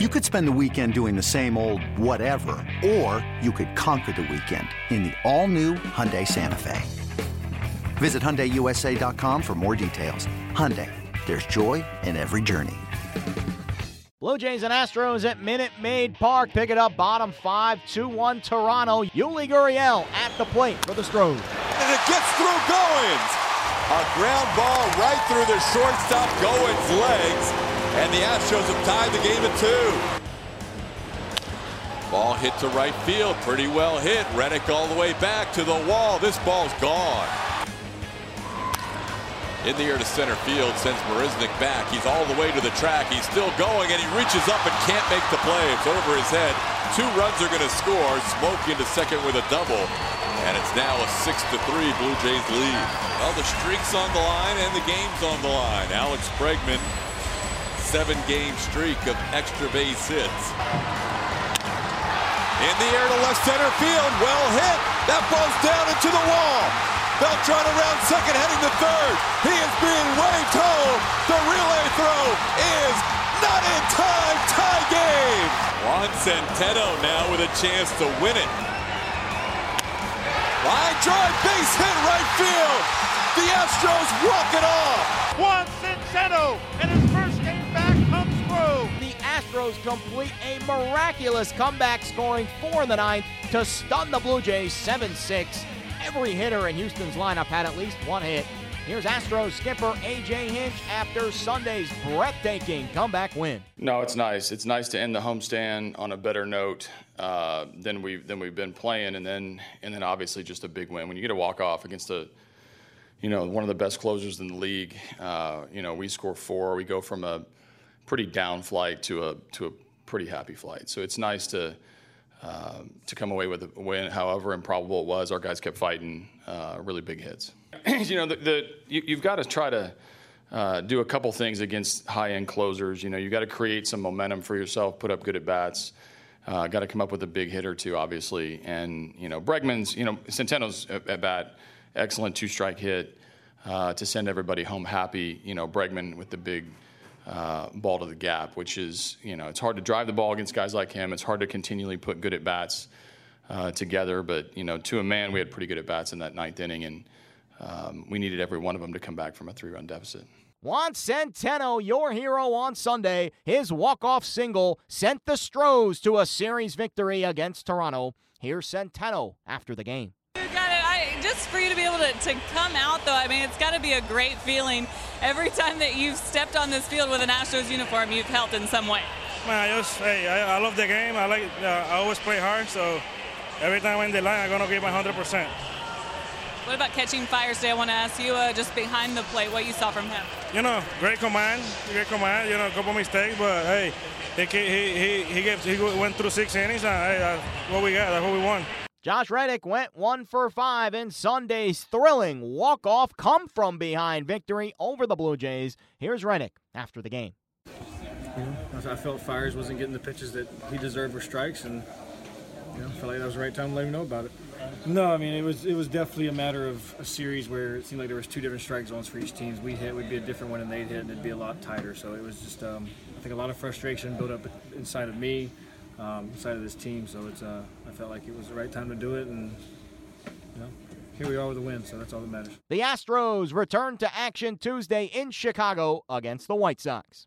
You could spend the weekend doing the same old whatever, or you could conquer the weekend in the all-new Hyundai Santa Fe. Visit HyundaiUSA.com for more details. Hyundai, there's joy in every journey. Blue Jays and Astros at Minute Maid Park. Pick it up, bottom five, 2-1 Toronto. Yuli Gurriel at the plate for the Stros. And it gets through Goins. A ground ball right through the shortstop Goins' legs. And the Astros have tied the game at two. Ball hit to right field. Pretty well hit. Reddick all the way back to the wall. This ball's gone. In the air to center field sends Marisnick back. He's all the way to the track. He's still going and he reaches up and can't make the play. It's over his head. Two runs are going to score. Smoak into second with a double. And it's now a 6 to 3 Blue Jays lead. Well, the streak's on the line and the game's on the line. Alex Bregman seven game streak of extra base hits. In the air to left center field, well hit. That ball's down into the wall. Beltran around second, heading to third. He is being waved home. The relay throw is not in time. Tie game. Juan Centeno now with a chance to win it. Line drive, base hit right field. The Astros walk it off. Juan Centeno and his first Astros complete a miraculous comeback, scoring four in the ninth to stun the Blue Jays 7 6. Every hitter in Houston's lineup had at least one hit. Here's Astros skipper AJ Hinch after Sunday's breathtaking comeback win. No, it's nice. It's nice to end the homestand on a better note uh, than we've than we've been playing, and then and then obviously just a big win. When you get a walk off against a you know one of the best closers in the league, uh, you know we score four. We go from a pretty down flight to a to a pretty happy flight. So it's nice to um, to come away with a win, however improbable it was. Our guys kept fighting uh, really big hits. you know, the, the you, have got to try to uh, do a couple things against high-end closers. You know, you got to create some momentum for yourself, put up good at bats. Uh, got to come up with a big hit or two, obviously. And you know, Bregman's, you know, Centeno's at bat, excellent two-strike hit uh, to send everybody home happy. You know, Bregman with the big uh, ball to the gap, which is, you know, it's hard to drive the ball against guys like him. It's hard to continually put good at bats uh, together. But, you know, to a man, we had pretty good at bats in that ninth inning, and um, we needed every one of them to come back from a three run deficit. Juan Centeno, your hero on Sunday. His walk-off single sent the Stros to a series victory against Toronto. Here's Centeno after the game You got it. just for you to be able to, to come out, though, I mean, it's got to be a great feeling. Every time that you've stepped on this field with an Astros uniform, you've helped in some way. Man, I just, hey, I, I love the game. I like, uh, I always play hard, so every time I'm in the line, I'm gonna give my 100%. What about catching Fiers today? I want to ask you, uh, just behind the plate, what you saw from him. You know, great command, great command. You know, a couple mistakes, but hey, he he he he, gave, he went through six innings, and hey, that's what we got. That's what we won. Josh Reddick went one for five in Sunday's thrilling walk-off come from behind victory over the Blue Jays. Here's Reddick after the game. I felt Fiers wasn't getting the pitches that he deserved for strikes, and you know, felt like that was the right time to let him know about it. No, I mean it was it was definitely a matter of a series where it seemed like there was two different strike zones for each team. We hit would be a different one, and they'd hit, and it'd be a lot tighter. So it was just um, I think a lot of frustration built up inside of me um, side of this team. So it's uh, I felt like it was the right time to do it, and you know, here we are with a win. So that's all that matters. The Astros return to action Tuesday in Chicago against the White Sox.